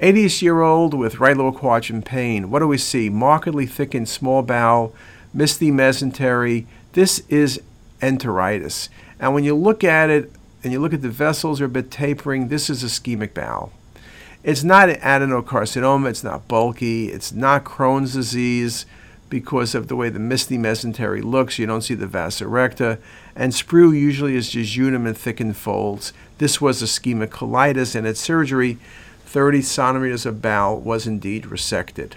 80 year old with right lower quadrant pain. What do we see? Markedly thickened small bowel, misty mesentery. This is enteritis. And when you look at it and you look at the vessels are a bit tapering, this is a ischemic bowel. It's not an adenocarcinoma, it's not bulky, it's not Crohn's disease because of the way the misty mesentery looks. You don't see the vasa recta. And sprue usually is jejunum and thickened folds. This was ischemic colitis, and at surgery, 30 centimeters of bowel was indeed resected.